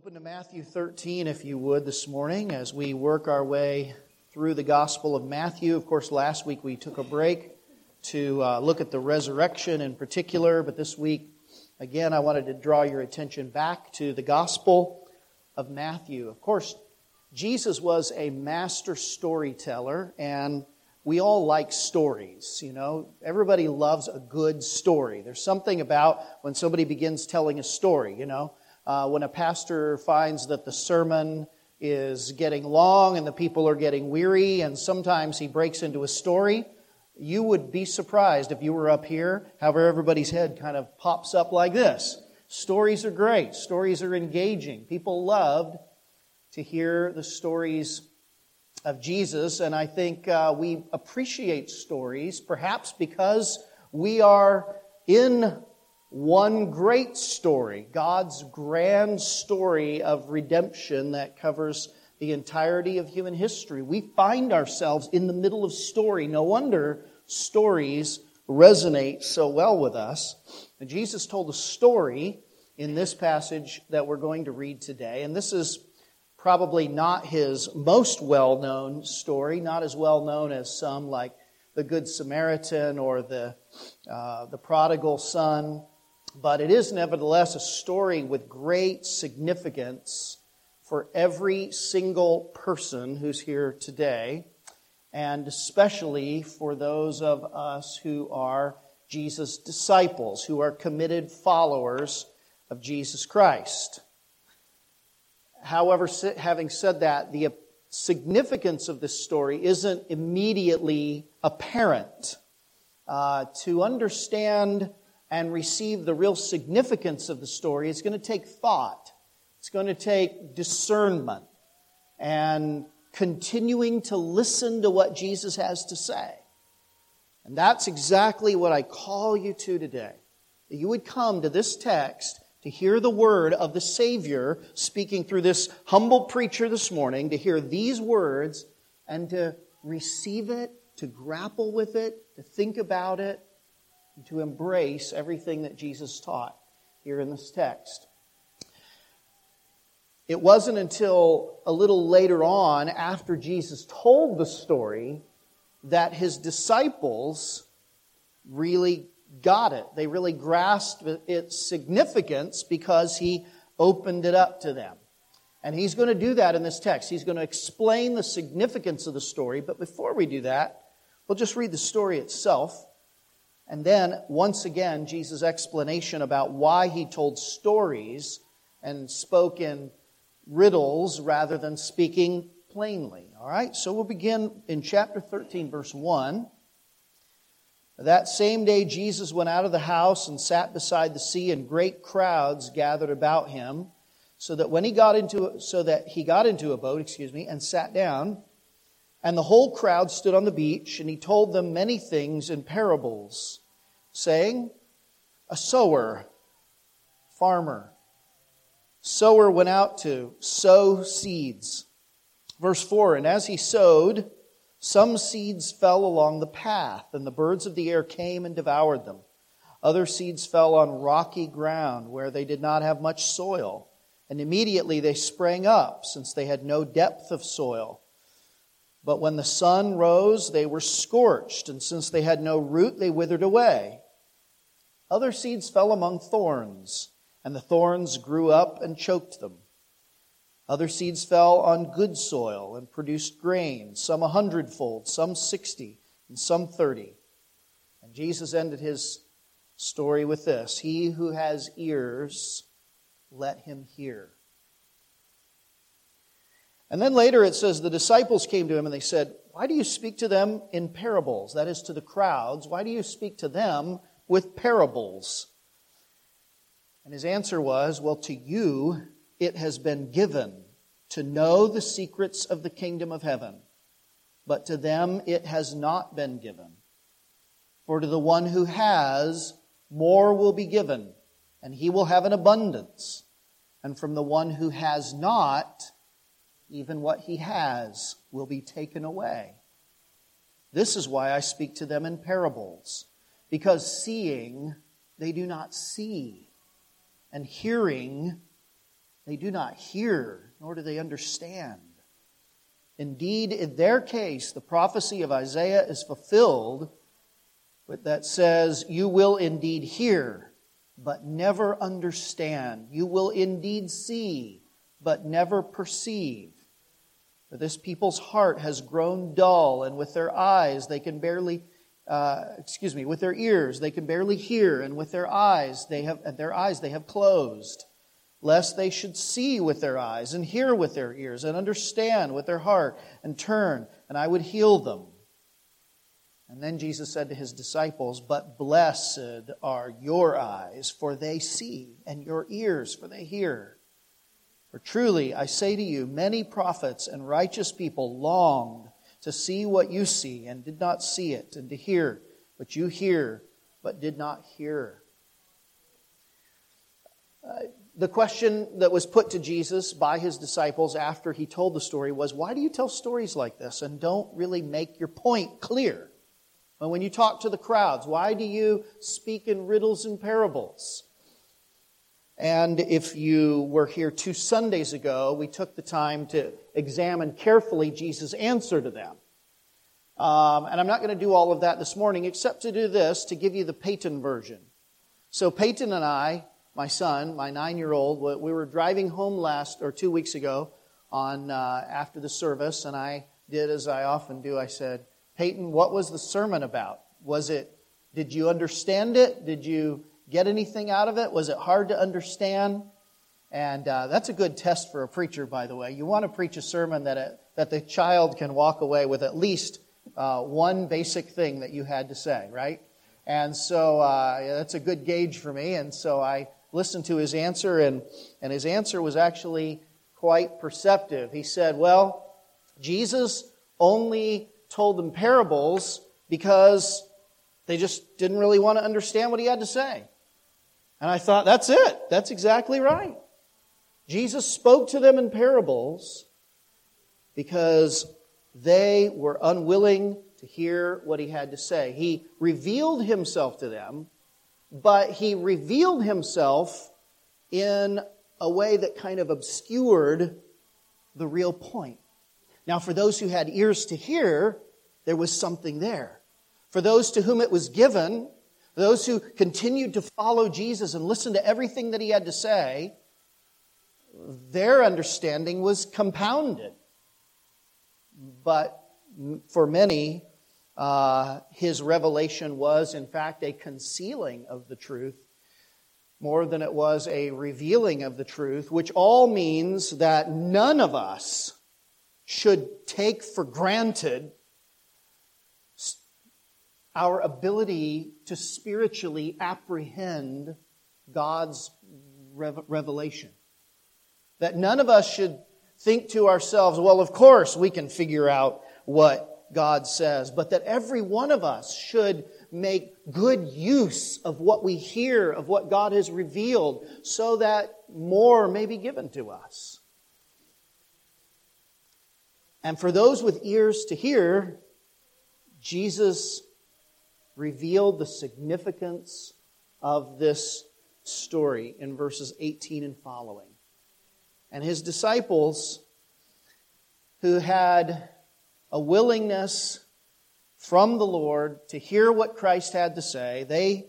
Open to Matthew 13, if you would, this morning as we work our way through the Gospel of Matthew. Of course, last week we took a break to uh, look at the resurrection in particular, but this week, again, I wanted to draw your attention back to the Gospel of Matthew. Of course, Jesus was a master storyteller, and we all like stories, you know. Everybody loves a good story. There's something about when somebody begins telling a story, you know uh, when a pastor finds that the sermon is getting long and the people are getting weary, and sometimes he breaks into a story. You would be surprised if you were up here, however, everybody's head kind of pops up like this. Stories are great, stories are engaging. People loved to hear the stories of Jesus, and I think uh, we appreciate stories perhaps because we are in one great story, God's grand story of redemption that covers the entirety of human history. We find ourselves in the middle of story. No wonder stories resonate so well with us. And Jesus told a story in this passage that we're going to read today. And this is probably not his most well known story, not as well known as some like the Good Samaritan or the, uh, the prodigal son but it is nevertheless a story with great significance for every single person who's here today, and especially for those of us who are Jesus' disciples, who are committed followers of Jesus Christ. However, having said that, the significance of this story isn't immediately apparent. Uh, to understand and receive the real significance of the story, it's going to take thought. It's going to take discernment and continuing to listen to what Jesus has to say. And that's exactly what I call you to today. That you would come to this text to hear the word of the Savior speaking through this humble preacher this morning, to hear these words and to receive it, to grapple with it, to think about it, and to embrace everything that Jesus taught here in this text. It wasn't until a little later on, after Jesus told the story, that his disciples really got it. They really grasped its significance because he opened it up to them. And he's going to do that in this text. He's going to explain the significance of the story. But before we do that, we'll just read the story itself. And then, once again, Jesus' explanation about why he told stories and spoke in riddles rather than speaking plainly. All right, so we'll begin in chapter 13, verse 1. That same day, Jesus went out of the house and sat beside the sea, and great crowds gathered about him, so that when he got into so that he got into a boat, excuse me, and sat down, and the whole crowd stood on the beach, and he told them many things in parables saying, A sower, farmer. Sower went out to sow seeds. Verse 4 And as he sowed, some seeds fell along the path, and the birds of the air came and devoured them. Other seeds fell on rocky ground where they did not have much soil, and immediately they sprang up, since they had no depth of soil. But when the sun rose, they were scorched, and since they had no root, they withered away. Other seeds fell among thorns, and the thorns grew up and choked them. Other seeds fell on good soil and produced grain, some a hundredfold, some sixty, and some thirty. And Jesus ended his story with this He who has ears, let him hear. And then later it says the disciples came to him and they said, Why do you speak to them in parables? That is to the crowds. Why do you speak to them with parables? And his answer was, Well, to you it has been given to know the secrets of the kingdom of heaven, but to them it has not been given. For to the one who has, more will be given, and he will have an abundance. And from the one who has not, even what he has will be taken away. This is why I speak to them in parables, because seeing they do not see, and hearing They do not hear, nor do they understand. Indeed, in their case, the prophecy of Isaiah is fulfilled, but that says, You will indeed hear, but never understand. You will indeed see, but never perceive. For this people's heart has grown dull, and with their eyes they can barely, uh, excuse me, with their ears they can barely hear, and with their eyes they have, their eyes they have closed lest they should see with their eyes and hear with their ears and understand with their heart and turn, and I would heal them. And then Jesus said to his disciples, But blessed are your eyes, for they see, and your ears, for they hear. For truly, I say to you, many prophets and righteous people longed to see what you see and did not see it, and to hear what you hear but did not hear. Uh, the question that was put to Jesus by his disciples after he told the story was, Why do you tell stories like this and don't really make your point clear? And when you talk to the crowds, why do you speak in riddles and parables? And if you were here two Sundays ago, we took the time to examine carefully Jesus' answer to them. Um, and I'm not going to do all of that this morning, except to do this to give you the Peyton version. So Peyton and I my son, my nine year old, we were driving home last or two weeks ago on uh, after the service, and I did as I often do. I said, Peyton, what was the sermon about? Was it, did you understand it? Did you get anything out of it? Was it hard to understand? And uh, that's a good test for a preacher, by the way. You want to preach a sermon that, it, that the child can walk away with at least uh, one basic thing that you had to say, right? And so uh, yeah, that's a good gauge for me. And so I listened to his answer, and, and his answer was actually quite perceptive. He said, Well, Jesus only told them parables because they just didn't really want to understand what he had to say. And I thought, that's it. That's exactly right. Jesus spoke to them in parables because they were unwilling to hear what he had to say. He revealed himself to them but he revealed himself in a way that kind of obscured the real point. Now, for those who had ears to hear, there was something there. For those to whom it was given, those who continued to follow Jesus and listen to everything that he had to say, their understanding was compounded. But for many, uh, his revelation was, in fact, a concealing of the truth more than it was a revealing of the truth, which all means that none of us should take for granted our ability to spiritually apprehend God's revelation. That none of us should think to ourselves, well, of course we can figure out what God says, but that every one of us should make good use of what we hear, of what God has revealed, so that more may be given to us. And for those with ears to hear, Jesus revealed the significance of this story in verses 18 and following. And his disciples, who had a willingness from the Lord to hear what Christ had to say. They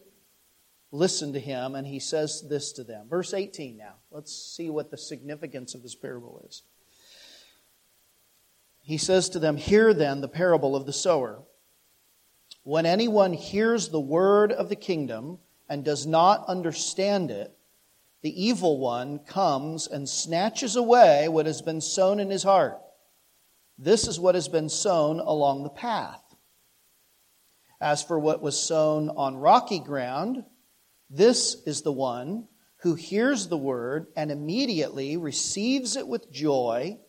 listened to him, and he says this to them. Verse 18 now. Let's see what the significance of this parable is. He says to them, Hear then the parable of the sower. When anyone hears the word of the kingdom and does not understand it, the evil one comes and snatches away what has been sown in his heart. This is what has been sown along the path. As for what was sown on rocky ground, this is the one who hears the word and immediately receives it with joy,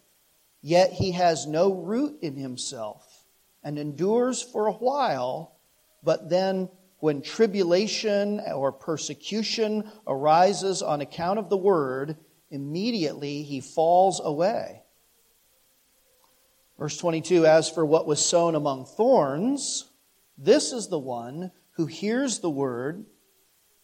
yet he has no root in himself and endures for a while, but then when tribulation or persecution arises on account of the word, immediately he falls away. Verse 22 As for what was sown among thorns, this is the one who hears the word,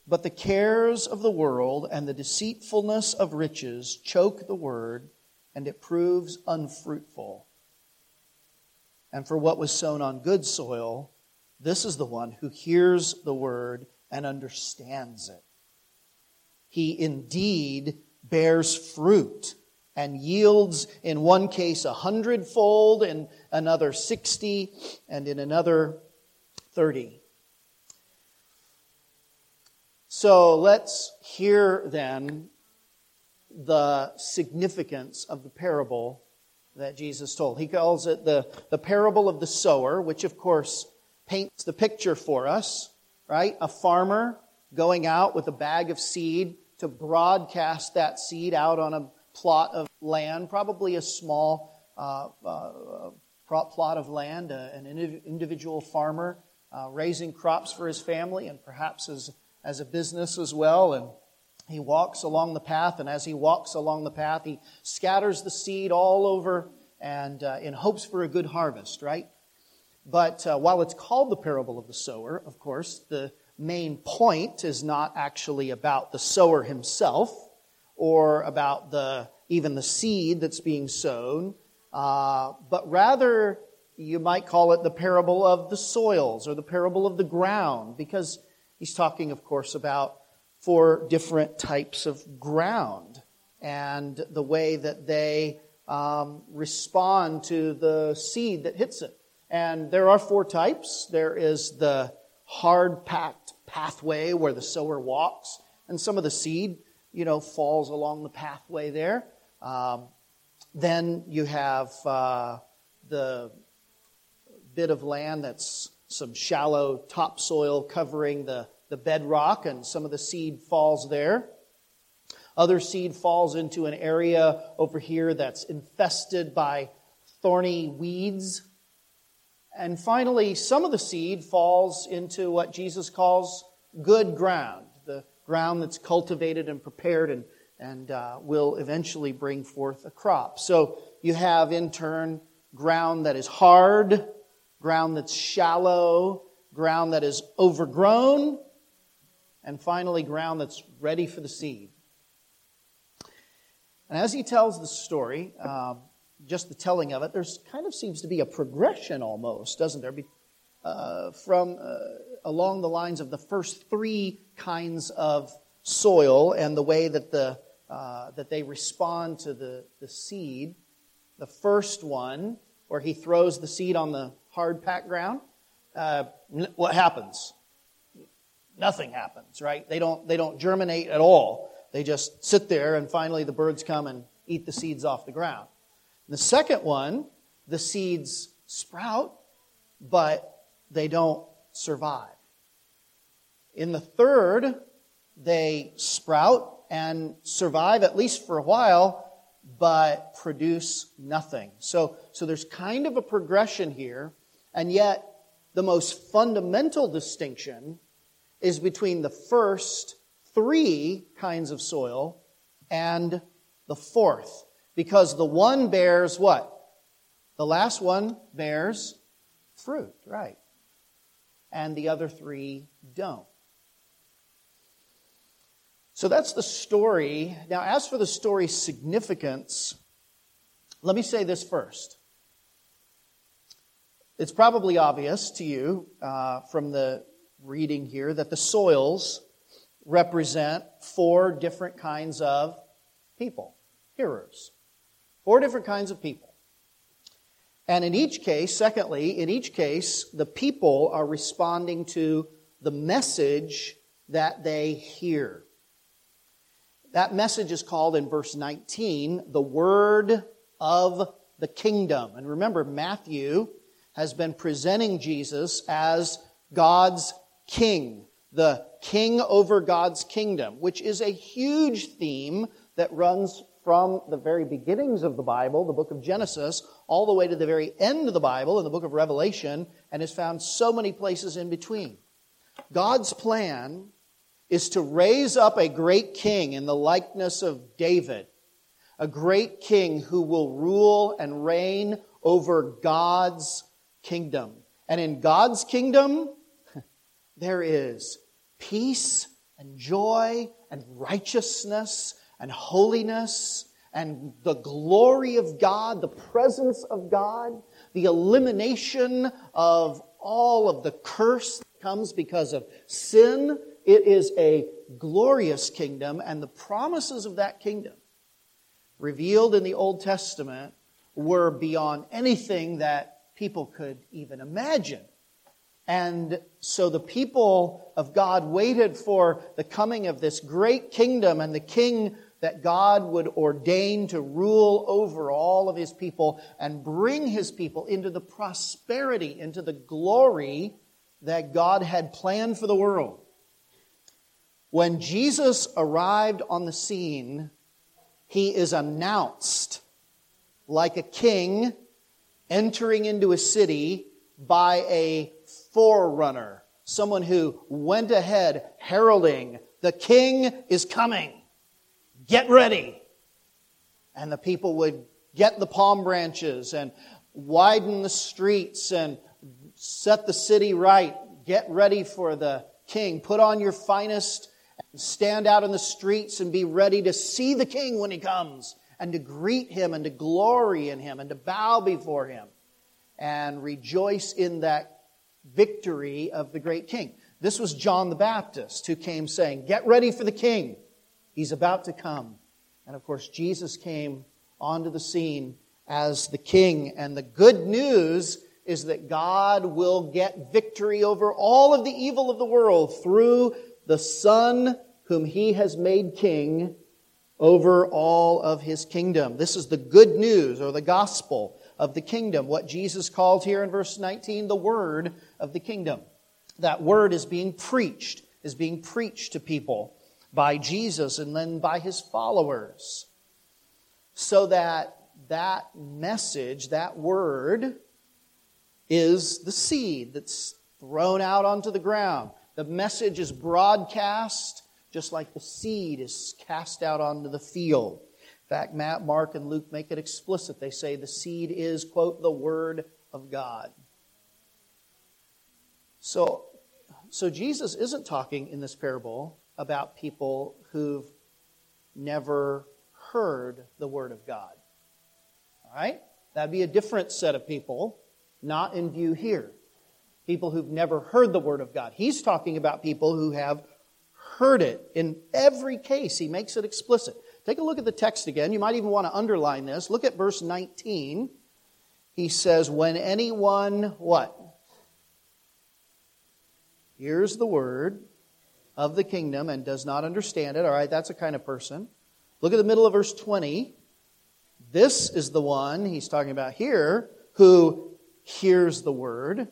But the cares of the world and the deceitfulness of riches choke the word, and it proves unfruitful. And for what was sown on good soil, this is the one who hears the word and understands it. He indeed bears fruit and yields in one case a hundredfold, in another sixty, and in another thirty. So let's hear then the significance of the parable that Jesus told. He calls it the, the parable of the sower, which of course paints the picture for us, right? A farmer going out with a bag of seed to broadcast that seed out on a plot of land, probably a small uh, uh, plot of land, uh, an individual farmer uh, raising crops for his family and perhaps as, as a business as well. And he walks along the path, and as he walks along the path, he scatters the seed all over and uh, in hopes for a good harvest, right? But uh, while it's called the parable of the sower, of course, the main point is not actually about the sower himself or about the even the seed that's being sown, uh, but rather you might call it the parable of the soils or the parable of the ground, because he's talking, of course, about four different types of ground and the way that they um, respond to the seed that hits it. And there are four types. There is the hard packed pathway where the sower walks, and some of the seed, you know, falls along the pathway there. Um, then you have uh, the bit of land that's some shallow topsoil covering the, the bedrock, and some of the seed falls there. Other seed falls into an area over here that's infested by thorny weeds. And finally, some of the seed falls into what Jesus calls good ground, the ground that's cultivated and prepared and, and uh, will eventually bring forth a crop. So you have, in turn, ground that is hard, ground that's shallow, ground that is overgrown, and finally, ground that's ready for the seed. And as he tells the story, um, just the telling of it, there's kind of seems to be a progression almost, doesn't there? Uh, from uh, along the lines of the first three kinds of soil and the way that the uh, that they respond to the, the seed. The first one, where he throws the seed on the hard packed ground, uh, what happens? Nothing happens, right? They don't, they don't germinate at all. They just sit there, and finally the birds come and eat the seeds off the ground. the second one, the seeds sprout, but they don't survive. In the third, they sprout and survive at least for a while, but produce nothing. So, so there's kind of a progression here, and yet the most fundamental distinction is between the first three kinds of soil and the fourth. Because the one bears what? The last one bears fruit, right? And the other three don't. So that's the story. Now, as for the story's significance, let me say this first. It's probably obvious to you uh, from the reading here that the soils represent four different kinds of people, hearers. Four different kinds of people. And in each case, secondly, in each case, the people are responding to the message that they hear. That message is called in verse 19 the word of the kingdom. And remember, Matthew has been presenting Jesus as God's king, the king over God's kingdom, which is a huge theme that runs from the very beginnings of the Bible, the book of Genesis, all the way to the very end of the Bible in the book of Revelation, and is found so many places in between. God's plan is to raise up a great king in the likeness of David, a great king who will rule and reign over God's kingdom. And in God's kingdom, there is peace and joy and righteousness and holiness and the glory of God, the presence of God, the elimination of all of the curse that comes because of sin. It is a glorious kingdom, and the promises of that kingdom revealed in the Old Testament were beyond anything that people could even imagine. And so the people of God waited for the coming of this great kingdom and the king that God would ordain to rule over all of his people and bring his people into the prosperity, into the glory that God had planned for the world. When Jesus arrived on the scene, he is announced like a king entering into a city by a forerunner, someone who went ahead heralding, the king is coming. Get ready. And the people would get the palm branches and widen the streets and set the city right. Get ready for the king. Put on your finest and stand out in the streets and be ready to see the king when he comes and to greet him and to glory in him and to bow before him and rejoice in that victory of the great king. This was John the Baptist who came saying, Get ready for the king. He's about to come. And of course, Jesus came onto the scene as the king. And the good news is that God will get victory over all of the evil of the world through the Son whom he has made king over all of his kingdom. This is the good news or the gospel of the kingdom, what Jesus called here in verse 19 the word of the kingdom. That word is being preached, is being preached to people by Jesus and then by his followers. So that that message, that word, is the seed that's thrown out onto the ground. The message is broadcast just like the seed is cast out onto the field. In fact, Matt, Mark, and Luke make it explicit. They say the seed is, quote, the word of God. So, so Jesus isn't talking in this parable about people who've never heard the word of God. All right? That'd be a different set of people, not in view here. People who've never heard the word of God. He's talking about people who have heard it. In every case, he makes it explicit. Take a look at the text again. You might even want to underline this. Look at verse 19. He says, When anyone, what? Hears the word of the kingdom and does not understand it. All right, that's a kind of person. Look at the middle of verse 20. This is the one he's talking about here who hears the word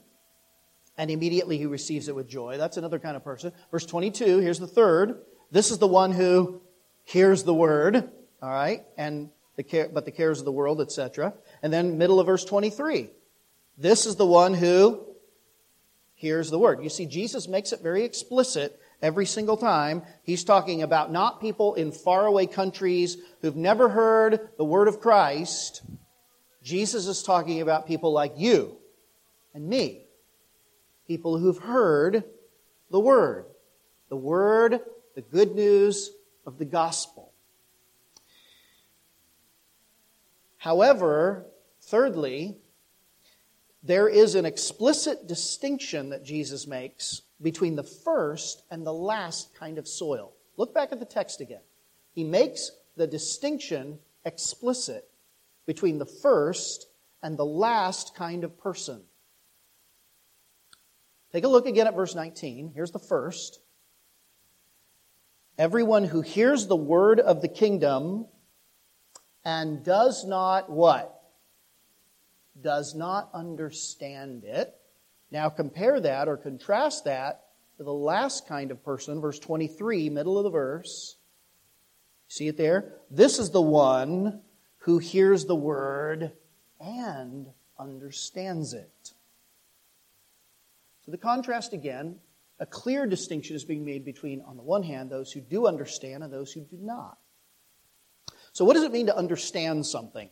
and immediately he receives it with joy. That's another kind of person. Verse 22, here's the third. This is the one who hears the word, all right, and the care, but the cares of the world, etc. And then middle of verse 23. This is the one who hears the word. You see, Jesus makes it very explicit every single time. He's talking about not people in faraway countries who've never heard the word of Christ. Jesus is talking about people like you and me people who've heard the Word. The Word, the good news of the gospel. However, thirdly, there is an explicit distinction that Jesus makes between the first and the last kind of soil. Look back at the text again. He makes the distinction explicit between the first and the last kind of person. Take a look again at verse 19. Here's the first. Everyone who hears the word of the kingdom and does not what? Does not understand it. Now compare that or contrast that to the last kind of person, verse 23, middle of the verse. See it there? This is the one who hears the word and understands it. So the contrast again, a clear distinction is being made between, on the one hand, those who do understand and those who do not. So, what does it mean to understand something?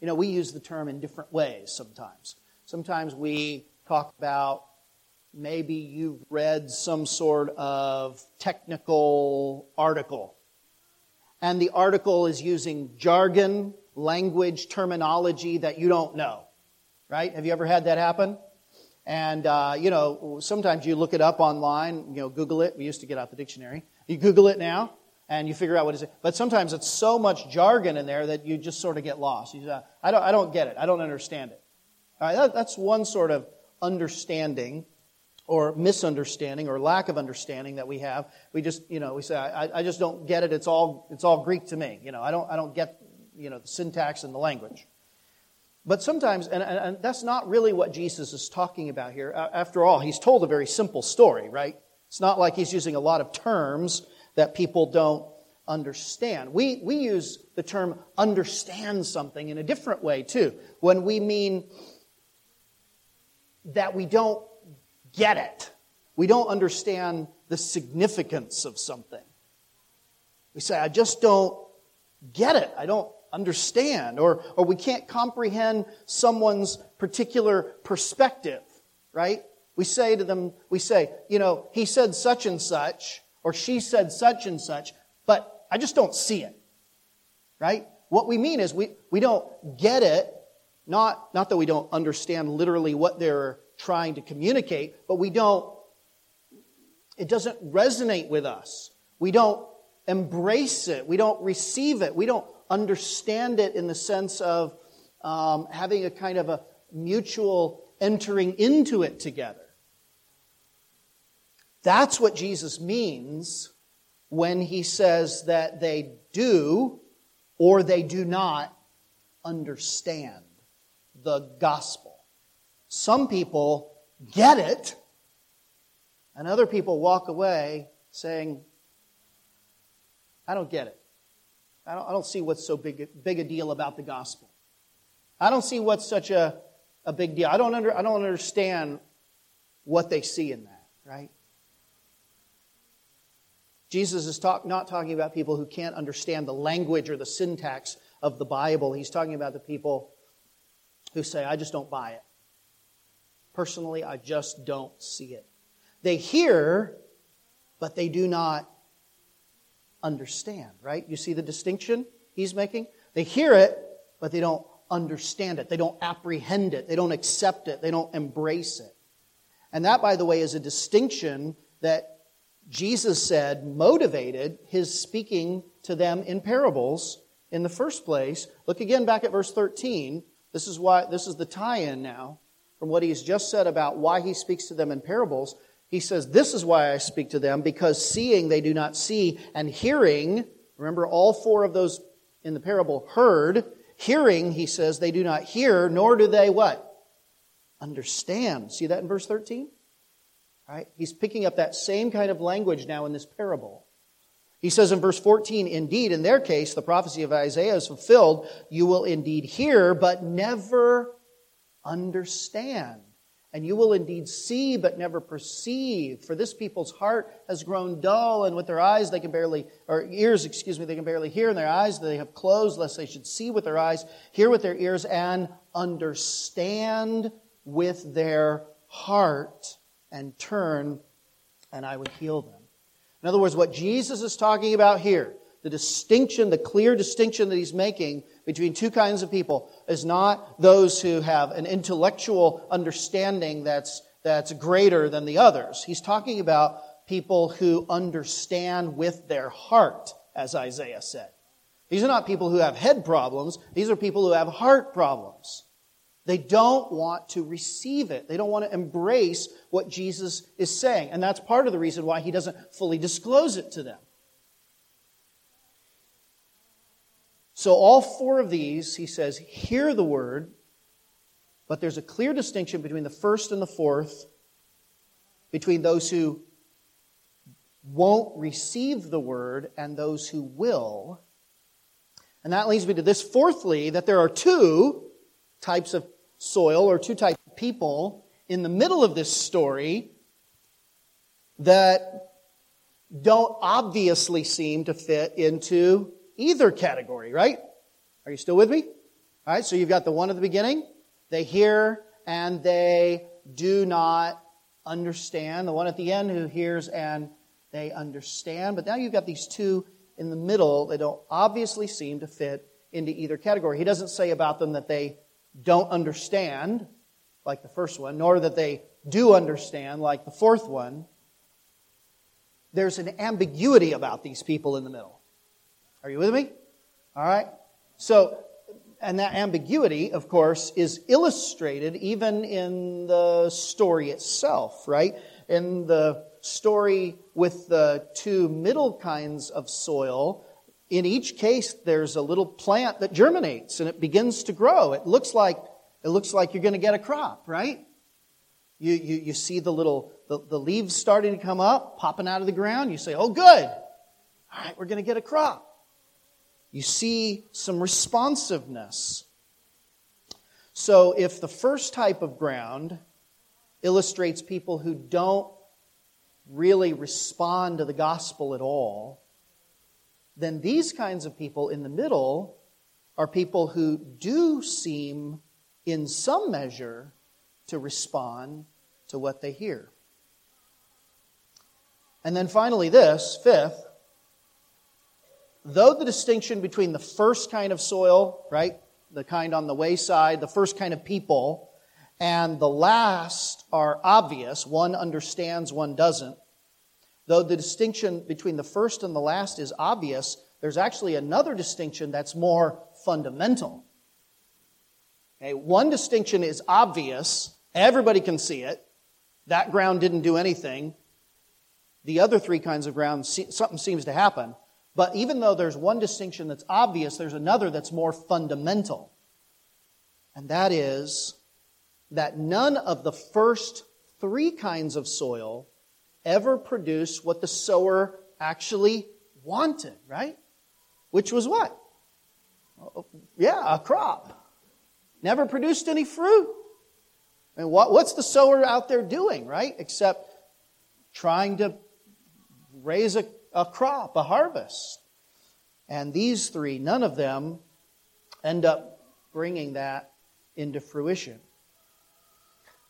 You know, we use the term in different ways sometimes. Sometimes we talk about maybe you've read some sort of technical article. And the article is using jargon, language, terminology that you don't know. Right? Have you ever had that happen? And, uh, you know, sometimes you look it up online, you know, Google it. We used to get out the dictionary. You Google it now, and you figure out what it is. But sometimes it's so much jargon in there that you just sort of get lost. You say, I, don't, I don't get it. I don't understand it. All right, that, that's one sort of understanding or misunderstanding or lack of understanding that we have. We just, you know, we say, I, I just don't get it. It's all, it's all Greek to me. You know, I don't, I don't get, you know, the syntax and the language. But sometimes, and, and, that's not really what Jesus is talking about here. After all, he's told a very simple story, right? It's not like he's using a lot of terms that people don't understand. We, we use the term understand something in a different way, too, when we mean that we don't get it. We don't understand the significance of something. We say, I just don't get it. I don't understand. Or, or we can't comprehend someone's particular perspective, right? We say to them, we say, you know, he said such and such, or she said such and such, but I just don't see it, right? What we mean is we, we don't get it, not, not that we don't understand literally what they're trying to communicate, but we don't, it doesn't resonate with us. We don't embrace it. We don't receive it. We don't understand it in the sense of um, having a kind of a mutual entering into it together. That's what Jesus means when he says that they do or they do not understand the gospel. Some people get it, and other people walk away saying, I don't get it. I don't, I don't see what's so big, big a deal about the gospel. I don't see what's such a, a big deal. I don't, under, I don't understand what they see in that, right? Jesus is talk, not talking about people who can't understand the language or the syntax of the Bible. He's talking about the people who say, I just don't buy it. Personally, I just don't see it. They hear, but they do not understand, right? You see the distinction he's making? They hear it, but they don't understand it. They don't apprehend it. They don't accept it. They don't embrace it. And that, by the way, is a distinction that Jesus said motivated his speaking to them in parables in the first place. Look again back at verse 13. This is why this is the tie-in now from what he's just said about why he speaks to them in parables. He says, This is why I speak to them, because seeing they do not see, and hearing, remember all four of those in the parable heard, hearing, he says, they do not hear, nor do they what? Understand. See that in verse 13? Right? He's picking up that same kind of language now in this parable. He says in verse 14, Indeed, in their case, the prophecy of Isaiah is fulfilled. You will indeed hear, but never understand. And you will indeed see, but never perceive. For this people's heart has grown dull, and with their eyes they can barely, or ears, excuse me, they can barely hear, and their eyes they have closed, lest they should see with their eyes, hear with their ears, and understand with their heart, and turn, and I would heal them. In other words, what Jesus is talking about here, the distinction, the clear distinction that he's making between two kinds of people is not those who have an intellectual understanding that's, that's greater than the others. He's talking about people who understand with their heart, as Isaiah said. These are not people who have head problems, these are people who have heart problems. They don't want to receive it. They don't want to embrace what Jesus is saying. And that's part of the reason why he doesn't fully disclose it to them. So, all four of these, he says, hear the word, but there's a clear distinction between the first and the fourth, between those who won't receive the word and those who will. And that leads me to this fourthly, that there are two types of soil or two types of people in the middle of this story that don't obviously seem to fit into either category, right? Are you still with me? All right, so you've got the one at the beginning. They hear and they do not understand. The one at the end who hears and they understand. But now you've got these two in the middle that don't obviously seem to fit into either category. He doesn't say about them that they don't understand, like the first one, nor that they do understand, like the fourth one. There's an ambiguity about these people in the middle. Are you with me? All right? So, and that ambiguity, of course, is illustrated even in the story itself, right? In the story with the two middle kinds of soil, in each case there's a little plant that germinates and it begins to grow. It looks like it looks like you're going to get a crop, right? You, you, you see the little the, the leaves starting to come up, popping out of the ground. You say, "Oh, good! All right, we're going to get a crop." You see some responsiveness. So, if the first type of ground illustrates people who don't really respond to the gospel at all, then these kinds of people in the middle are people who do seem, in some measure, to respond to what they hear. And then finally, this, fifth, though the distinction between the first kind of soil, right, the kind on the wayside, the first kind of people, and the last are obvious, one understands, one doesn't, though the distinction between the first and the last is obvious, there's actually another distinction that's more fundamental. Okay, one distinction is obvious, everybody can see it. That ground didn't do anything. The other three kinds of ground, something seems to happen. But even though there's one distinction that's obvious, there's another that's more fundamental. And that is that none of the first three kinds of soil ever produce what the sower actually wanted, right? Which was what? Yeah, a crop. Never produced any fruit. And what, what's the sower out there doing, right? Except trying to raise a, a crop, a harvest. And these three, none of them end up bringing that into fruition.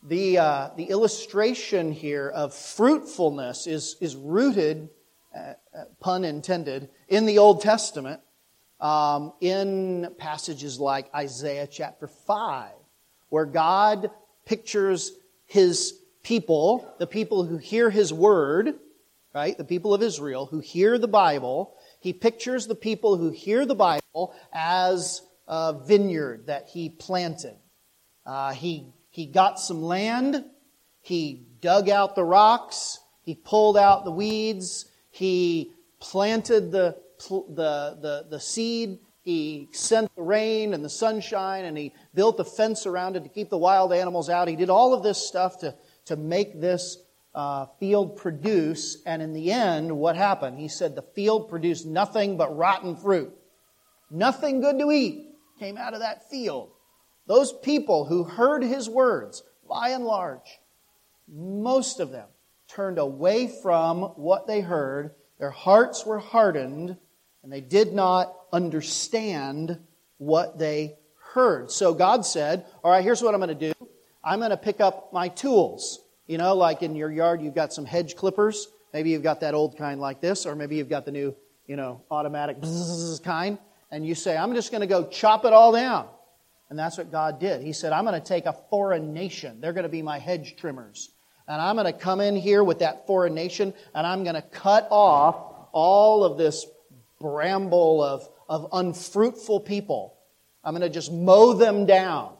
The, uh, the illustration here of fruitfulness is, is rooted, uh, uh, pun intended, in the Old Testament um, in passages like Isaiah chapter 5, where God pictures his people, the people who hear his word, right? The people of Israel who hear the Bible. He pictures the people who hear the Bible as a vineyard that he planted. Uh, he he got some land, he dug out the rocks, he pulled out the weeds, he planted the, the, the, the seed, he sent the rain and the sunshine, and he built a fence around it to keep the wild animals out. He did all of this stuff to, to make this uh, field produce, and in the end, what happened? He said the field produced nothing but rotten fruit. Nothing good to eat came out of that field. Those people who heard his words, by and large, most of them turned away from what they heard. Their hearts were hardened, and they did not understand what they heard. So God said, All right, here's what I'm going to do I'm going to pick up my tools. You know, like in your yard, you've got some hedge clippers. Maybe you've got that old kind like this, or maybe you've got the new, you know, automatic kind. And you say, I'm just going to go chop it all down. And that's what God did. He said, I'm going to take a foreign nation. They're going to be my hedge trimmers. And I'm going to come in here with that foreign nation and I'm going to cut off all of this bramble of, of unfruitful people. I'm going to just mow them down.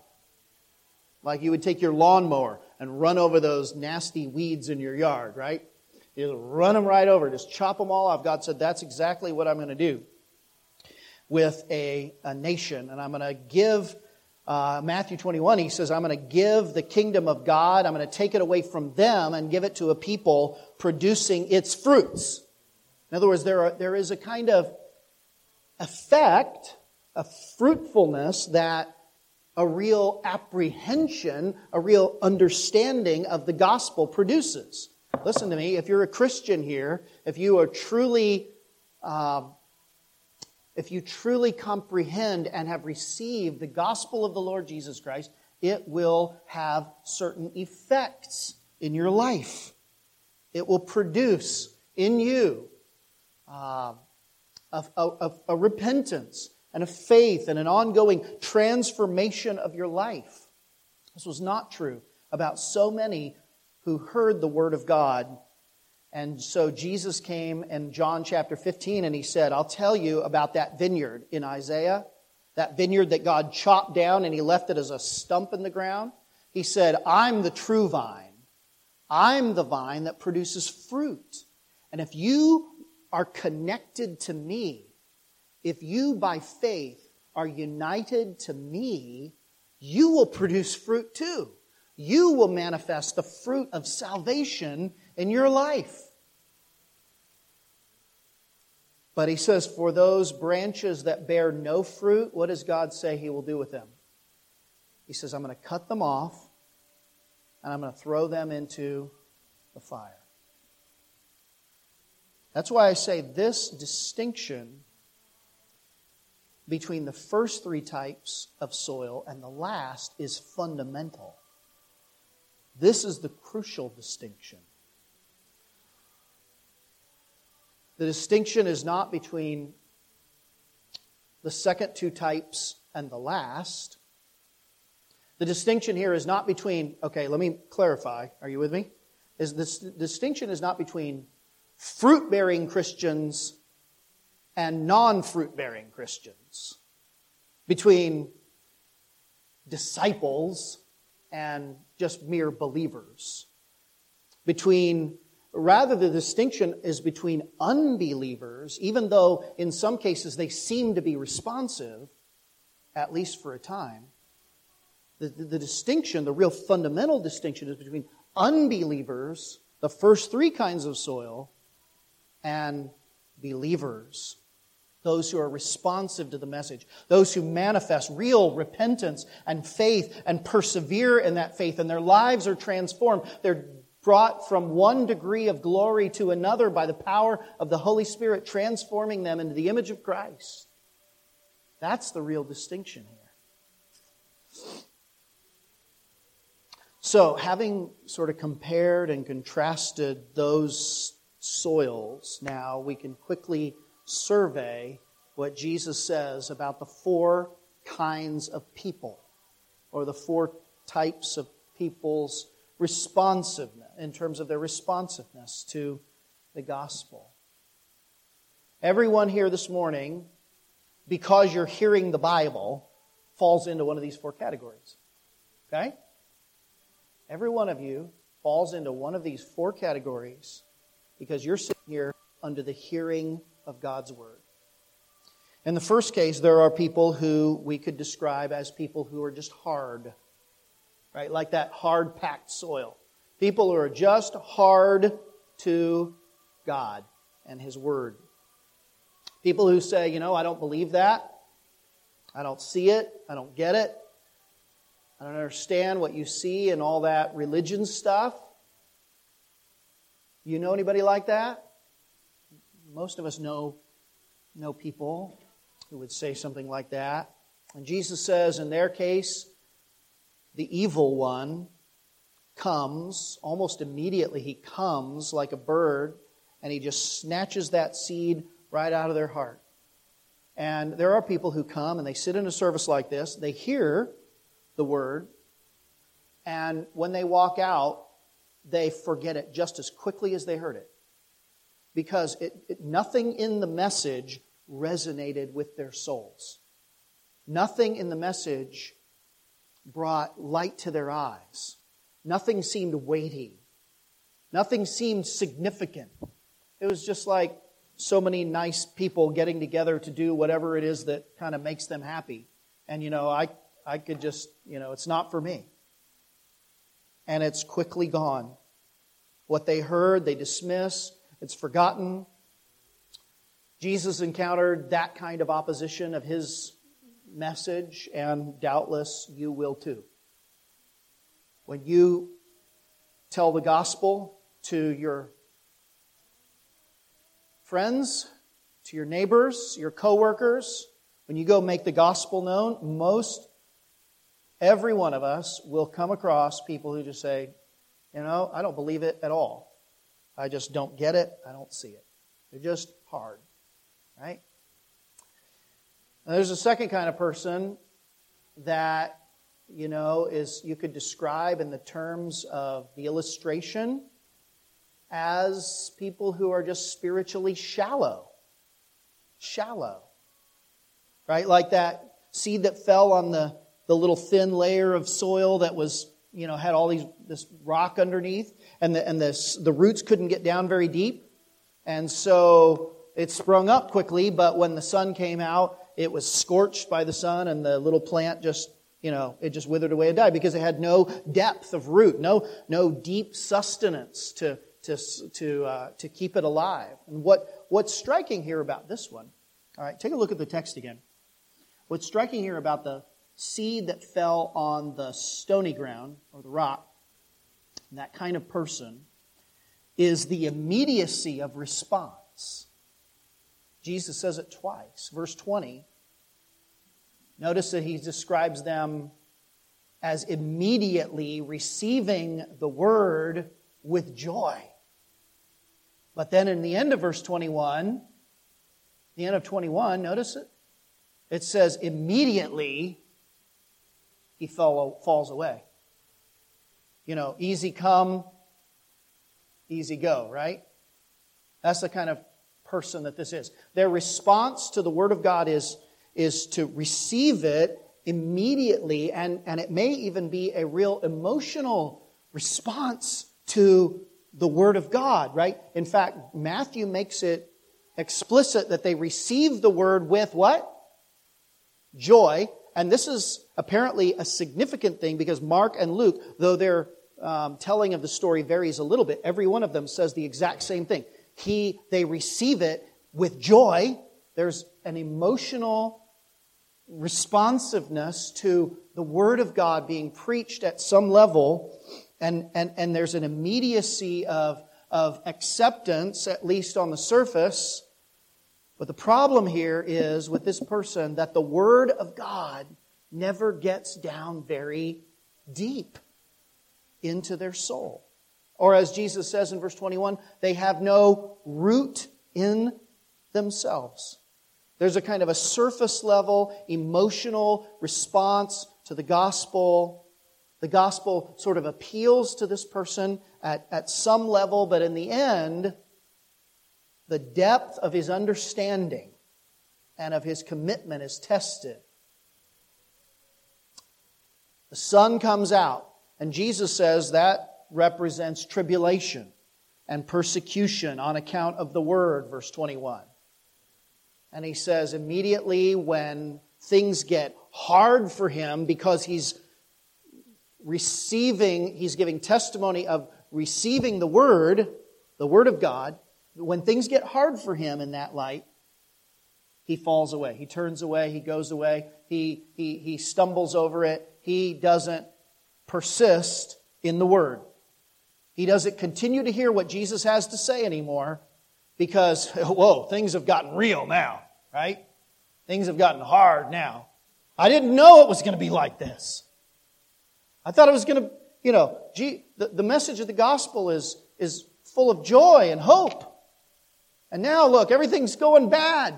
Like you would take your lawnmower and run over those nasty weeds in your yard, right? You just run them right over, just chop them all off. God said, That's exactly what I'm going to do with a, a nation. And I'm going to give uh, Matthew 21, he says, I'm going to give the kingdom of God, I'm going to take it away from them and give it to a people producing its fruits. In other words, there, are, there is a kind of effect, a fruitfulness that a real apprehension, a real understanding of the gospel produces. Listen to me, if you're a Christian here, if you are truly uh, if you truly comprehend and have received the gospel of the Lord Jesus Christ, it will have certain effects in your life. It will produce in you uh, a, a, a repentance and a faith and an ongoing transformation of your life. This was not true about so many who heard the word of God. And so Jesus came in John chapter 15 and he said, I'll tell you about that vineyard in Isaiah, that vineyard that God chopped down and he left it as a stump in the ground. He said, I'm the true vine. I'm the vine that produces fruit. And if you are connected to me, if you by faith are united to me, you will produce fruit too. You will manifest the fruit of salvation in your life. But he says, for those branches that bear no fruit, what does God say he will do with them? He says, I'm going to cut them off and I'm going to throw them into the fire. That's why I say this distinction between the first three types of soil and the last is fundamental. This is the crucial distinction. The distinction is not between the second two types and the last. The distinction here is not between, okay, let me clarify. Are you with me? Is this distinction is not between fruit bearing Christians and non fruit bearing Christians, between disciples and just mere believers, between Rather, the distinction is between unbelievers, even though in some cases they seem to be responsive, at least for a time. The, the, the, distinction, the real fundamental distinction, is between unbelievers, the first three kinds of soil, and believers, those who are responsive to the message, those who manifest real repentance and faith and persevere in that faith, and their lives are transformed. They're brought from one degree of glory to another by the power of the Holy Spirit, transforming them into the image of Christ. That's the real distinction here. So, having sort of compared and contrasted those soils, now we can quickly survey what Jesus says about the four kinds of people, or the four types of people's responsiveness, in terms of their responsiveness to the gospel. Everyone here this morning, because you're hearing the Bible, falls into one of these four categories. Okay? Every one of you falls into one of these four categories because you're sitting here under the hearing of God's word. In the first case, there are people who we could describe as people who are just hard, right? Like that hard packed soil. People who are just hard to God and His Word. People who say, you know, I don't believe that. I don't see it. I don't get it. I don't understand what you see and all that religion stuff. You know anybody like that? Most of us know, know people who would say something like that. And Jesus says, in their case, the evil one comes, almost immediately, he comes like a bird and he just snatches that seed right out of their heart. And there are people who come and they sit in a service like this, they hear the word, and when they walk out, they forget it just as quickly as they heard it. Because it, it, nothing in the message resonated with their souls. Nothing in the message brought light to their eyes. Nothing seemed weighty. Nothing seemed significant. It was just like so many nice people getting together to do whatever it is that kind of makes them happy. And, you know, I, I could just, you know, it's not for me and it's quickly gone. What they heard, they dismiss, it's forgotten. Jesus encountered that kind of opposition of his message, and doubtless you will too. When you tell the gospel to your friends, to your neighbors, your coworkers, when you go make the gospel known, most Every one of us will come across people who just say, You know, I don't believe it at all. I just don't get it. I don't see it. They're just hard, right? Now, there's a second kind of person that, you know, is you could describe in the terms of the illustration as people who are just spiritually shallow. Shallow. Right? Like that seed that fell on the, the little thin layer of soil that was, you know, had all these this rock underneath, and the and this the roots couldn't get down very deep. And so it sprung up quickly, but when the sun came out, it was scorched by the sun, and the little plant just you know, it just withered away and died because it had no depth of root, no, no deep sustenance to, to, to, uh, to keep it alive. And what, what's striking here about this one, all right, take a look at the text again. What's striking here about the seed that fell on the stony ground or the rock, that kind of person, is the immediacy of response. Jesus says it twice. Verse 20, notice that he describes them as immediately receiving the word with joy. But then in the end of verse 21, the end of 21, notice it? It says, immediately he fell, falls away. You know, easy come, easy go, right? That's the kind of person that this is. Their response to the Word of God is, is to receive it immediately, and, and it may even be a real emotional response to the Word of God, right? In fact, Matthew makes it explicit that they receive the Word with what? Joy. And this is apparently a significant thing because Mark and Luke, though their um, telling of the story varies a little bit, every one of them says the exact same thing. He, they receive it with joy. There's an emotional responsiveness to the Word of God being preached at some level and, and, and there's an immediacy of, of acceptance, at least on the surface. But the problem here is with this person that the Word of God never gets down very deep into their soul. Or as Jesus says in verse 21, they have no root in themselves. There's a kind of a surface level emotional response to the gospel the gospel sort of appeals to this person at, at some level, but in the end, the depth of his understanding and of his commitment is tested. The sun comes out, and Jesus says that represents tribulation and persecution on account of the word, verse 21. And he says, immediately when things get hard for him because he's receiving, he's giving testimony of receiving the Word, the Word of God. When things get hard for him in that light, he falls away. He turns away. He goes away. He, he, he stumbles over it. He doesn't persist in the Word. He doesn't continue to hear what Jesus has to say anymore because, whoa, things have gotten real now, right? Things have gotten hard now. I didn't know it was going to be like this. I thought it was going to, you know, gee, the, the message of the gospel is, is full of joy and hope. And now, look, everything's going bad.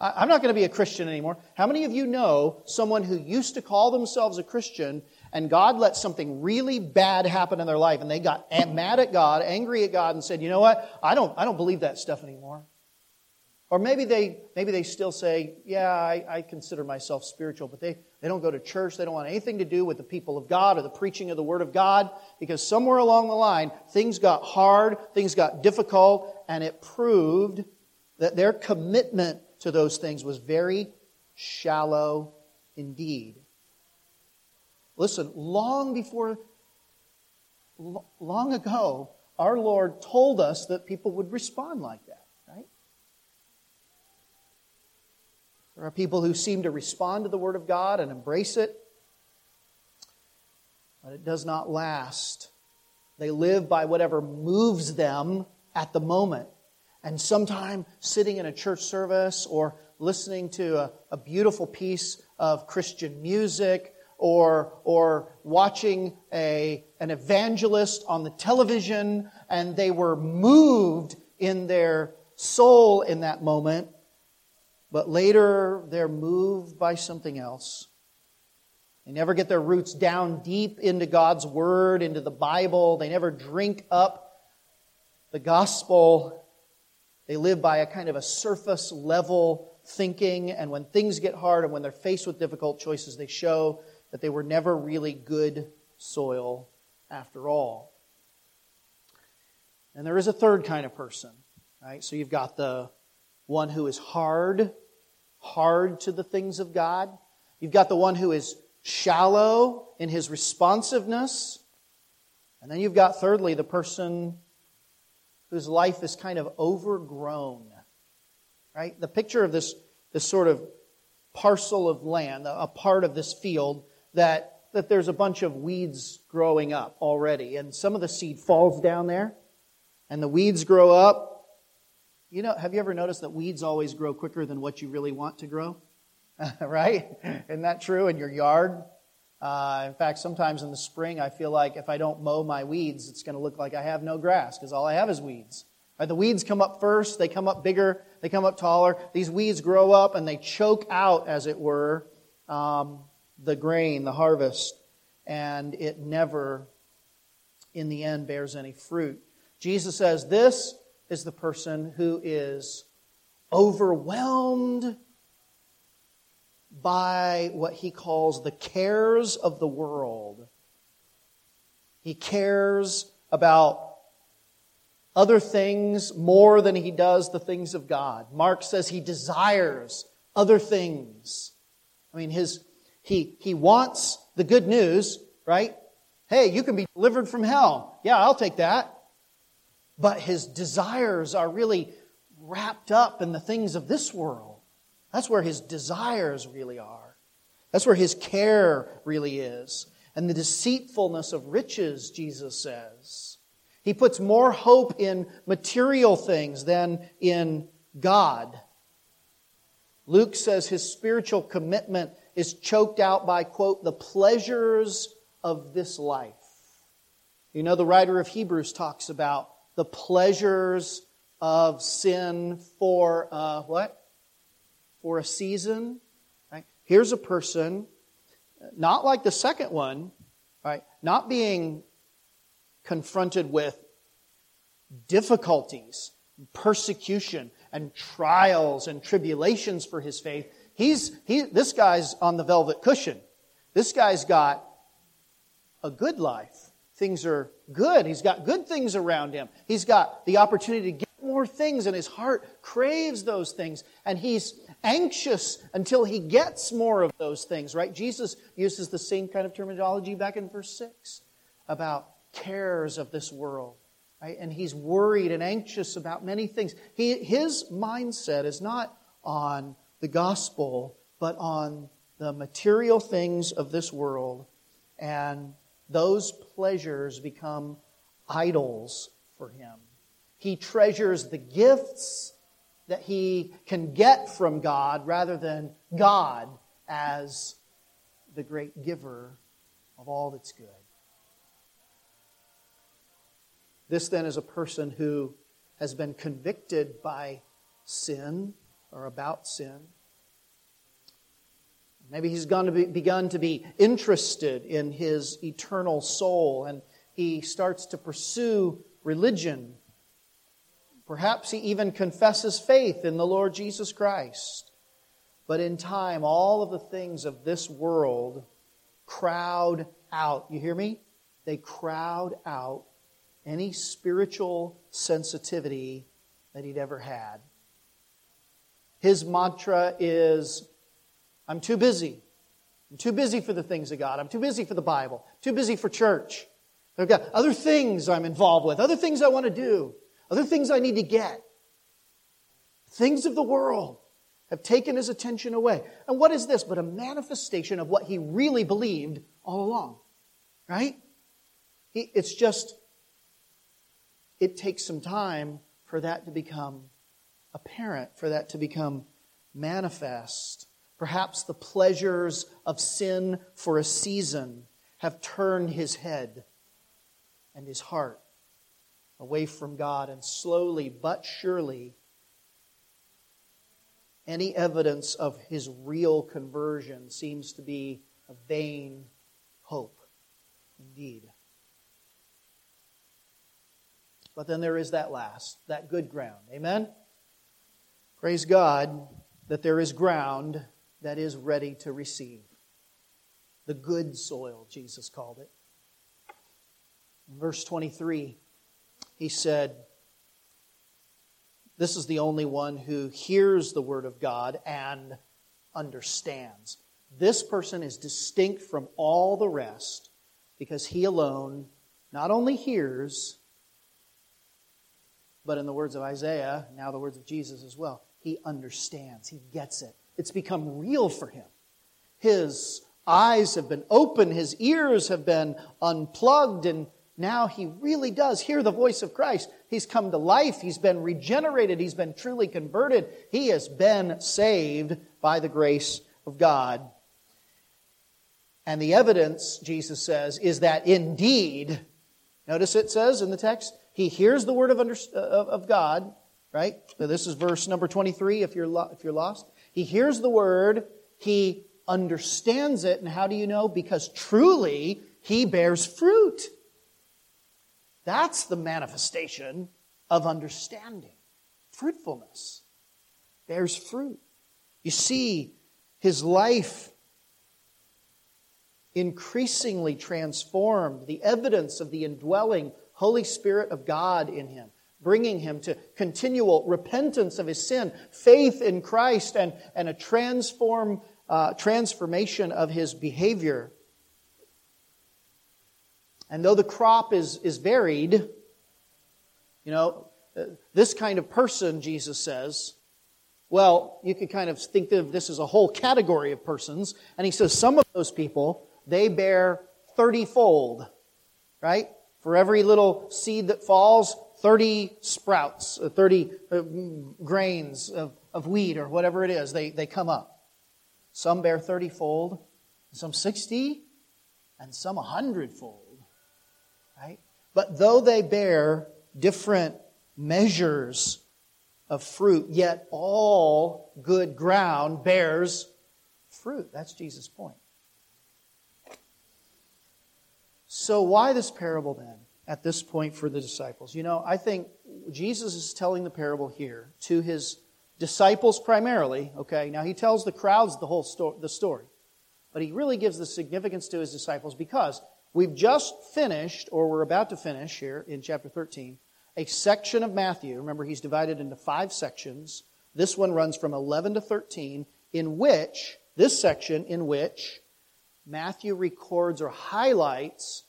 I'm not going to be a Christian anymore. How many of you know someone who used to call themselves a Christian and God let something really bad happen in their life and they got mad at God, angry at God, and said, you know what? I don't, I don't believe that stuff anymore. Or maybe they, maybe they still say, yeah, I, I consider myself spiritual, but they, they don't go to church. They don't want anything to do with the people of God or the preaching of the Word of God because somewhere along the line, things got hard, things got difficult, and it proved that their commitment to those things was very shallow indeed. Listen, long before, long ago, our Lord told us that people would respond like that. Right? There are people who seem to respond to the Word of God and embrace it, but it does not last. They live by whatever moves them at the moment. And sometime sitting in a church service or listening to a, a beautiful piece of Christian music or, or watching a, an evangelist on the television and they were moved in their soul in that moment, but later they're moved by something else. They never get their roots down deep into God's Word, into the Bible. They never drink up the gospel. They live by a kind of a surface level thinking, and when things get hard and when they're faced with difficult choices, they show that they were never really good soil after all. And there is a third kind of person, right? So you've got the one who is hard, hard to the things of God. You've got the one who is shallow in his responsiveness. And then you've got, thirdly, the person whose life is kind of overgrown. Right? The picture of this, this sort of parcel of land, a part of this field that, that there's a bunch of weeds growing up already. And some of the seed falls down there, and the weeds grow up. You know, have you ever noticed that weeds always grow quicker than what you really want to grow? right? Isn't that true in your yard? Uh, in fact, sometimes in the spring, I feel like if I don't mow my weeds, it's going to look like I have no grass because all I have is weeds. Right? The weeds come up first, they come up bigger, they come up taller. These weeds grow up and they choke out, as it were, um, the grain, the harvest, and it never, in the end, bears any fruit. Jesus says, This is the person who is overwhelmed by what he calls the cares of the world. He cares about other things more than he does the things of God. Mark says he desires other things. I mean, his, he, he wants the good news, right? Hey, you can be delivered from hell. Yeah, I'll take that. But his desires are really wrapped up in the things of this world. That's where his desires really are. That's where his care really is. And the deceitfulness of riches, Jesus says. He puts more hope in material things than in God. Luke says his spiritual commitment is choked out by, quote, the pleasures of this life. You know, the writer of Hebrews talks about the pleasures of sin for what? for a season. Right? Here's a person, not like the second one, right? Not being confronted with difficulties, persecution, and trials and tribulations for his faith. He's, he, this guy's on the velvet cushion. This guy's got a good life. Things are good. He's got good things around him. He's got the opportunity to get more things, and his heart craves those things. And he's anxious until he gets more of those things, right? Jesus uses the same kind of terminology back in verse 6 about cares of this world. Right? And he's worried and anxious about many things. He, his mindset is not on the gospel, but on the material things of this world. And those pleasures become idols for him. He treasures the gifts that he can get from God rather than God as the great giver of all that's good. This then is a person who has been convicted by sin or about sin. Maybe he's to be, begun to be interested in his eternal soul and he starts to pursue religion Perhaps he even confesses faith in the Lord Jesus Christ. But in time, all of the things of this world crowd out. You hear me? They crowd out any spiritual sensitivity that he'd ever had. His mantra is I'm too busy. I'm too busy for the things of God. I'm too busy for the Bible. Too busy for church. I've got other things I'm involved with, other things I want to do other things I need to get. Things of the world have taken his attention away. And what is this but a manifestation of what he really believed all along? Right? He, it's just, it takes some time for that to become apparent, for that to become manifest. Perhaps the pleasures of sin for a season have turned his head and his heart away from God, and slowly but surely, any evidence of his real conversion seems to be a vain hope indeed. But then there is that last, that good ground. Amen? Praise God that there is ground that is ready to receive. The good soil, Jesus called it. In verse 23, he said, This is the only one who hears the word of God and understands. This person is distinct from all the rest because he alone not only hears, but in the words of Isaiah, now the words of Jesus as well, he understands. He gets it. It's become real for him. His eyes have been opened, his ears have been unplugged, and now he really does hear the voice of Christ. He's come to life, he's been regenerated, he's been truly converted, he has been saved by the grace of God. And the evidence, Jesus says, is that indeed, notice it says in the text, he hears the word of, under, uh, of God, right? So this is verse number 23 if you're, lo- if you're lost. He hears the word, he understands it, and how do you know? Because truly he bears fruit. That's the manifestation of understanding. Fruitfulness bears fruit. You see his life increasingly transformed, the evidence of the indwelling Holy Spirit of God in him, bringing him to continual repentance of his sin, faith in Christ, and, and a transform, uh, transformation of his behavior. And though the crop is, is varied, you know, uh, this kind of person, Jesus says, well, you could kind of think of this as a whole category of persons. And he says some of those people they bear 30 fold, right? For every little seed that falls, 30 sprouts, uh, 30 uh, grains of, of wheat or whatever it is, they, they come up. Some bear 30 fold, some 60, and some 100 fold, right? But though they bear different measures of fruit, yet all good ground bears fruit. That's Jesus' point. So, why this parable then at this point for the disciples? You know, I think Jesus is telling the parable here to his disciples primarily, okay? Now, he tells the crowds the whole sto- the story, but he really gives the significance to his disciples because we've just finished, or we're about to finish here in chapter 13, a section of Matthew. Remember, he's divided into five sections. This one runs from 11 to 13, in which, this section, in which Matthew records or highlights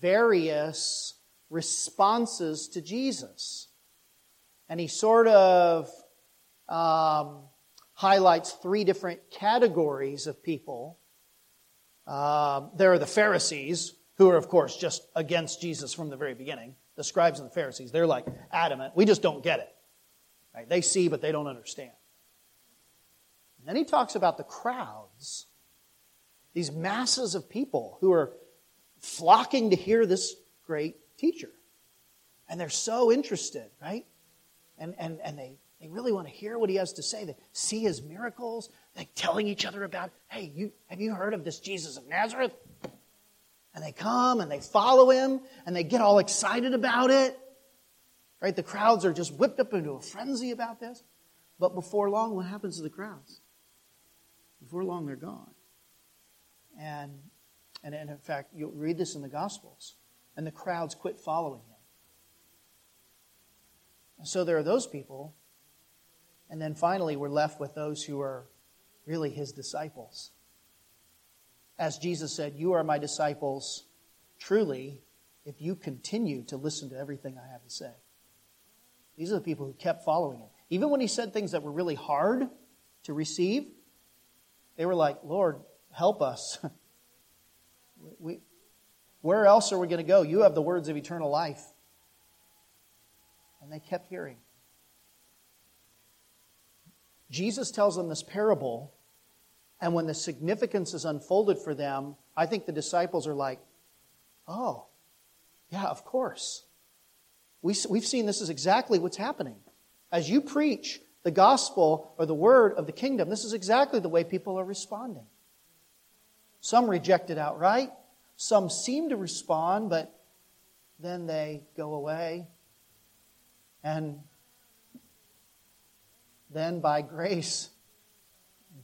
various responses to Jesus. And he sort of um, highlights three different categories of people. Um, there are the Pharisees, who are, of course, just against Jesus from the very beginning. The scribes and the Pharisees, they're like adamant. We just don't get it. Right? They see, but they don't understand. And then he talks about the crowds these masses of people who are flocking to hear this great teacher. And they're so interested, right? And, and, and they, they really want to hear what he has to say. They see his miracles. They're telling each other about, hey, you, have you heard of this Jesus of Nazareth? And they come and they follow him and they get all excited about it. Right? The crowds are just whipped up into a frenzy about this. But before long, what happens to the crowds? Before long, they're gone. And, and, in fact, you'll read this in the Gospels. And the crowds quit following him. And so there are those people. And then finally, we're left with those who are really his disciples. As Jesus said, You are my disciples truly if you continue to listen to everything I have to say. These are the people who kept following him. Even when he said things that were really hard to receive, they were like, Lord, help us. we, where else are we going to go? You have the words of eternal life. And they kept hearing. Jesus tells them this parable And when the significance is unfolded for them, I think the disciples are like, oh, yeah, of course. We, we've seen this is exactly what's happening. As you preach the gospel or the word of the kingdom, this is exactly the way people are responding. Some reject it outright, some seem to respond, but then they go away. And then, by grace,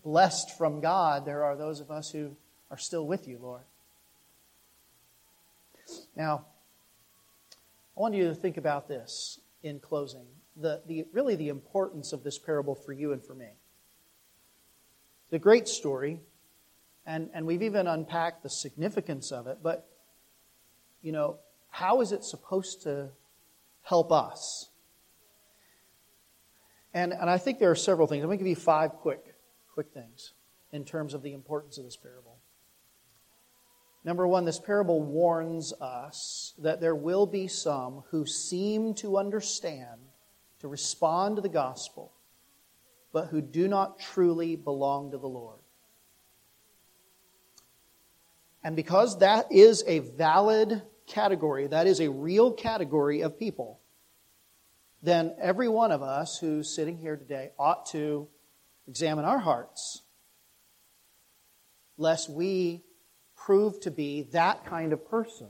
blessed from God, there are those of us who are still with you, Lord. Now, I want you to think about this in closing. The, the, really, the importance of this parable for you and for me. The great story, and, and we've even unpacked the significance of it, but, you know, how is it supposed to help us? And, and I think there are several things. I'm going to give you five quick, quick things in terms of the importance of this parable. Number one, this parable warns us that there will be some who seem to understand, to respond to the gospel, but who do not truly belong to the Lord. And because that is a valid category, that is a real category of people, then every one of us who's sitting here today ought to examine our hearts, lest we prove to be that kind of person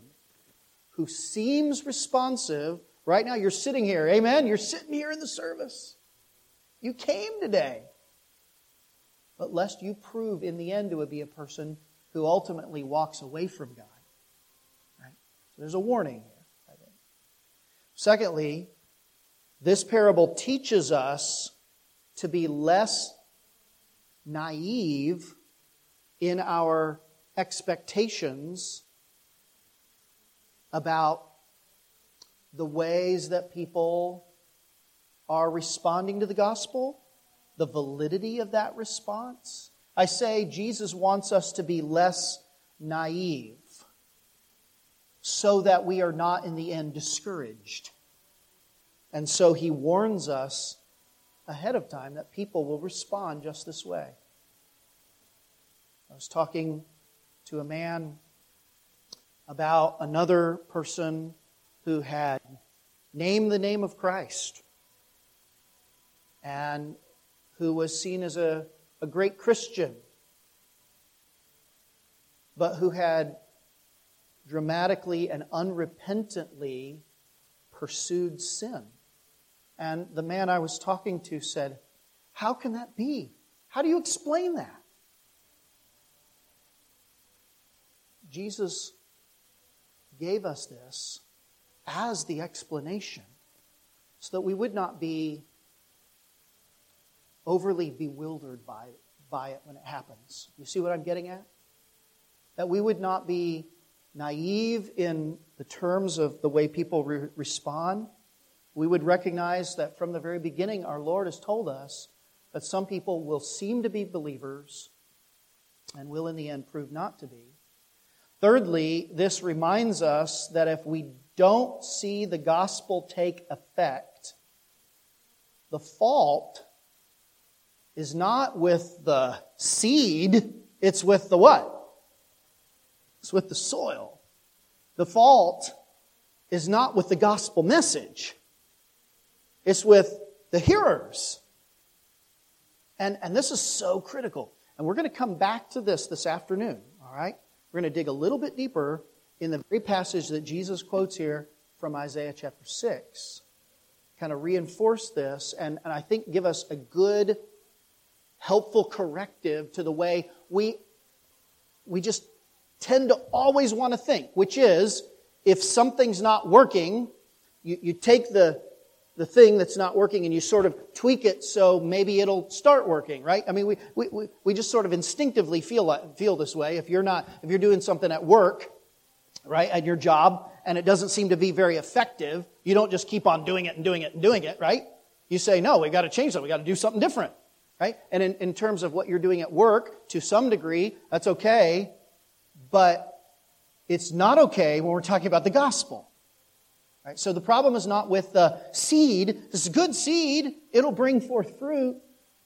who seems responsive. Right now, you're sitting here, amen? You're sitting here in the service. You came today. But lest you prove in the end to be a person who ultimately walks away from God. Right? So there's a warning here. Secondly, this parable teaches us to be less naive in our expectations about the ways that people are responding to the gospel, the validity of that response. I say Jesus wants us to be less naive so that we are not in the end discouraged. And so he warns us ahead of time that people will respond just this way. I was talking to a man about another person who had named the name of Christ and who was seen as a, a great Christian, but who had dramatically and unrepentantly pursued sin. And the man I was talking to said, How can that be? How do you explain that? Jesus gave us this as the explanation so that we would not be overly bewildered by, by it when it happens. You see what I'm getting at? That we would not be naive in the terms of the way people re- respond. We would recognize that from the very beginning, our Lord has told us that some people will seem to be believers and will in the end prove not to be. Thirdly, this reminds us that if we don't see the gospel take effect, the fault is not with the seed, it's with the what? It's with the soil. The fault is not with the gospel message, it's with the hearers. And, and this is so critical. And we're going to come back to this this afternoon, all right? We're going to dig a little bit deeper in the very passage that Jesus quotes here from Isaiah chapter 6. Kind of reinforce this and, and I think give us a good, helpful corrective to the way we, we just tend to always want to think, which is if something's not working, you, you take the, the thing that's not working and you sort of tweak it so maybe it'll start working, right? I mean, we, we, we just sort of instinctively feel, feel this way. If you're not, if you're doing something at work, right, at your job, and it doesn't seem to be very effective, you don't just keep on doing it and doing it and doing it, right? You say, no, we've got to change that. We've got to do something different, right? And in, in terms of what you're doing at work, to some degree, that's okay, but it's not okay when we're talking about the gospel. Right? So the problem is not with the seed. This is good seed. It'll bring forth fruit.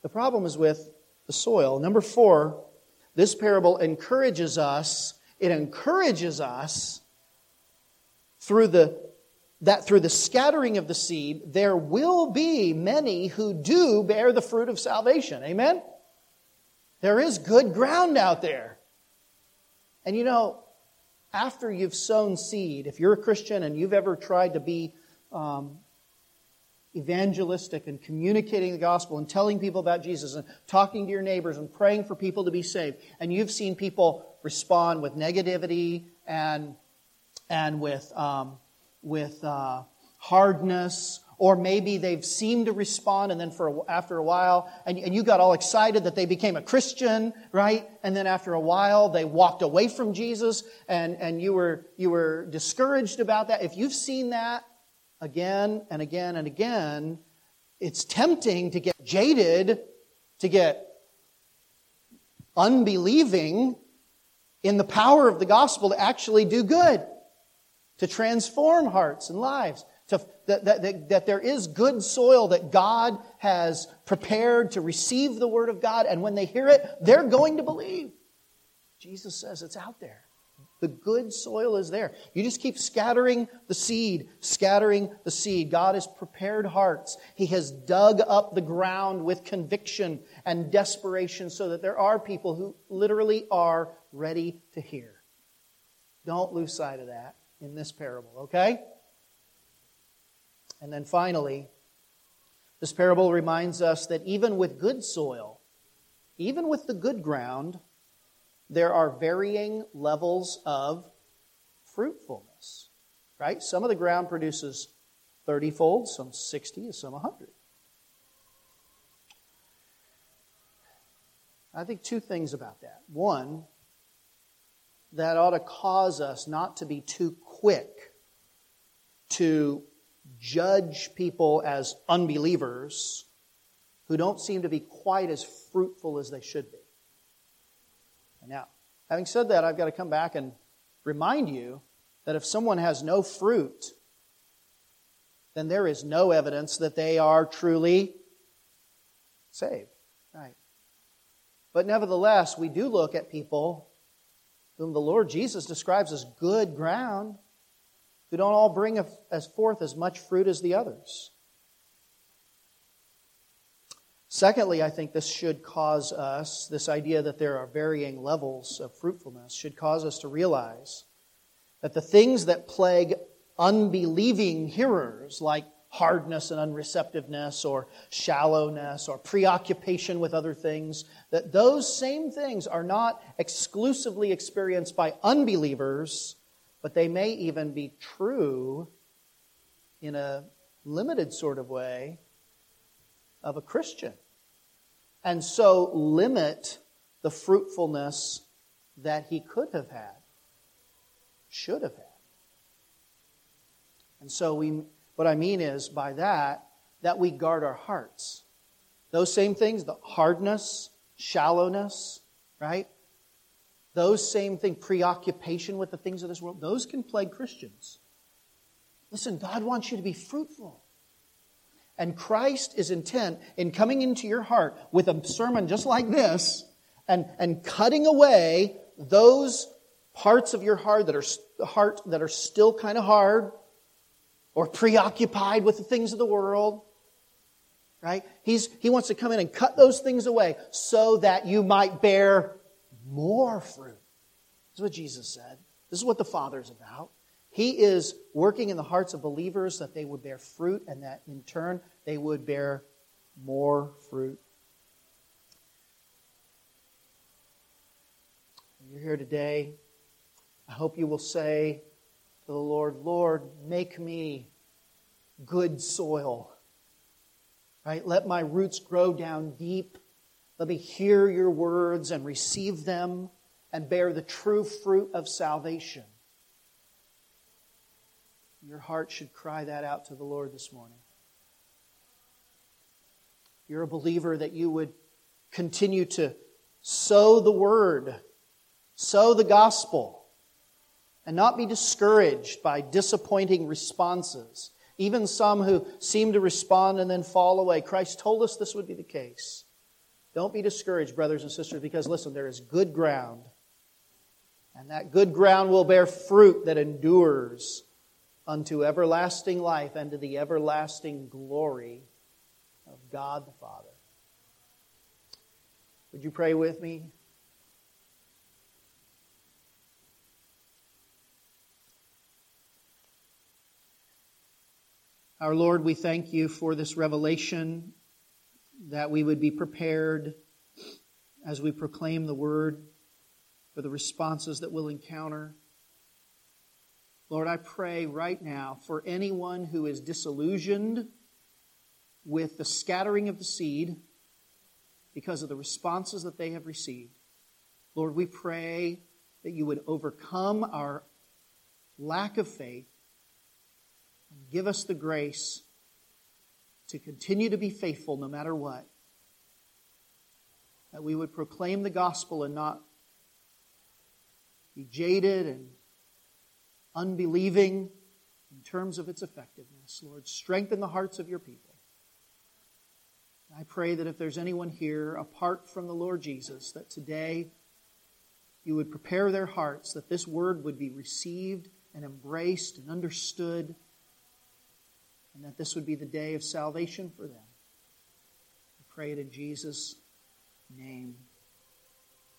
The problem is with the soil. Number four, this parable encourages us, it encourages us through the that through the scattering of the seed, there will be many who do bear the fruit of salvation. Amen? There is good ground out there. And you know, after you've sown seed, if you're a Christian and you've ever tried to be um, evangelistic and communicating the gospel and telling people about Jesus and talking to your neighbors and praying for people to be saved, and you've seen people respond with negativity and, and with um, with uh, hardness, or maybe they've seemed to respond, and then for after a while, and, and you got all excited that they became a Christian, right? And then after a while, they walked away from Jesus, and, and you were you were discouraged about that. If you've seen that again and again and again, it's tempting to get jaded, to get unbelieving in the power of the gospel to actually do good to transform hearts and lives, to, that, that, that, there is good soil that God has prepared to receive the Word of God, and when they hear it, they're going to believe. Jesus says it's out there. The good soil is there. You just keep scattering the seed, scattering the seed. God has prepared hearts. He has dug up the ground with conviction and desperation so that there are people who literally are ready to hear. Don't lose sight of that in this parable, okay? And then finally, this parable reminds us that even with good soil, even with the good ground, there are varying levels of fruitfulness, right? Some of the ground produces 30 fold, some 60, some 100. I think two things about that. One, that ought to cause us not to be too quick to judge people as unbelievers who don't seem to be quite as fruitful as they should be. Now, having said that, I've got to come back and remind you that if someone has no fruit, then there is no evidence that they are truly saved. Right. But nevertheless, we do look at people whom the Lord Jesus describes as good ground who don't all bring as forth as much fruit as the others. Secondly, I think this should cause us, this idea that there are varying levels of fruitfulness, should cause us to realize that the things that plague unbelieving hearers, like hardness and unreceptiveness or shallowness or preoccupation with other things, that those same things are not exclusively experienced by unbelievers, but they may even be true in a limited sort of way of a Christian. And so limit the fruitfulness that he could have had, should have had. And so we, what I mean is by that, that we guard our hearts. Those same things, the hardness, shallowness, right? those same things, preoccupation with the things of this world, those can plague Christians. Listen, God wants you to be fruitful. And Christ is intent in coming into your heart with a sermon just like this and, and cutting away those parts of your heart that are, heart that are still kind of hard or preoccupied with the things of the world. Right? He's, he wants to come in and cut those things away so that you might bear more fruit. This is what Jesus said. This is what the Father is about. He is working in the hearts of believers that they would bear fruit and that in turn they would bear more fruit. You're here today. I hope you will say to the Lord, Lord, make me good soil. Right? Let my roots grow down deep let me hear your words and receive them and bear the true fruit of salvation. Your heart should cry that out to the Lord this morning. You're a believer that you would continue to sow the word, sow the gospel, and not be discouraged by disappointing responses, even some who seem to respond and then fall away. Christ told us this would be the case. Don't be discouraged, brothers and sisters, because listen, there is good ground. And that good ground will bear fruit that endures unto everlasting life and to the everlasting glory of God the Father. Would you pray with me? Our Lord, we thank you for this revelation that we would be prepared as we proclaim the word for the responses that we'll encounter. Lord, I pray right now for anyone who is disillusioned with the scattering of the seed because of the responses that they have received. Lord, we pray that you would overcome our lack of faith give us the grace to continue to be faithful no matter what. That we would proclaim the gospel and not be jaded and unbelieving in terms of its effectiveness. Lord, strengthen the hearts of your people. I pray that if there's anyone here apart from the Lord Jesus, that today you would prepare their hearts, that this word would be received and embraced and understood and that this would be the day of salvation for them. I pray it in Jesus' name.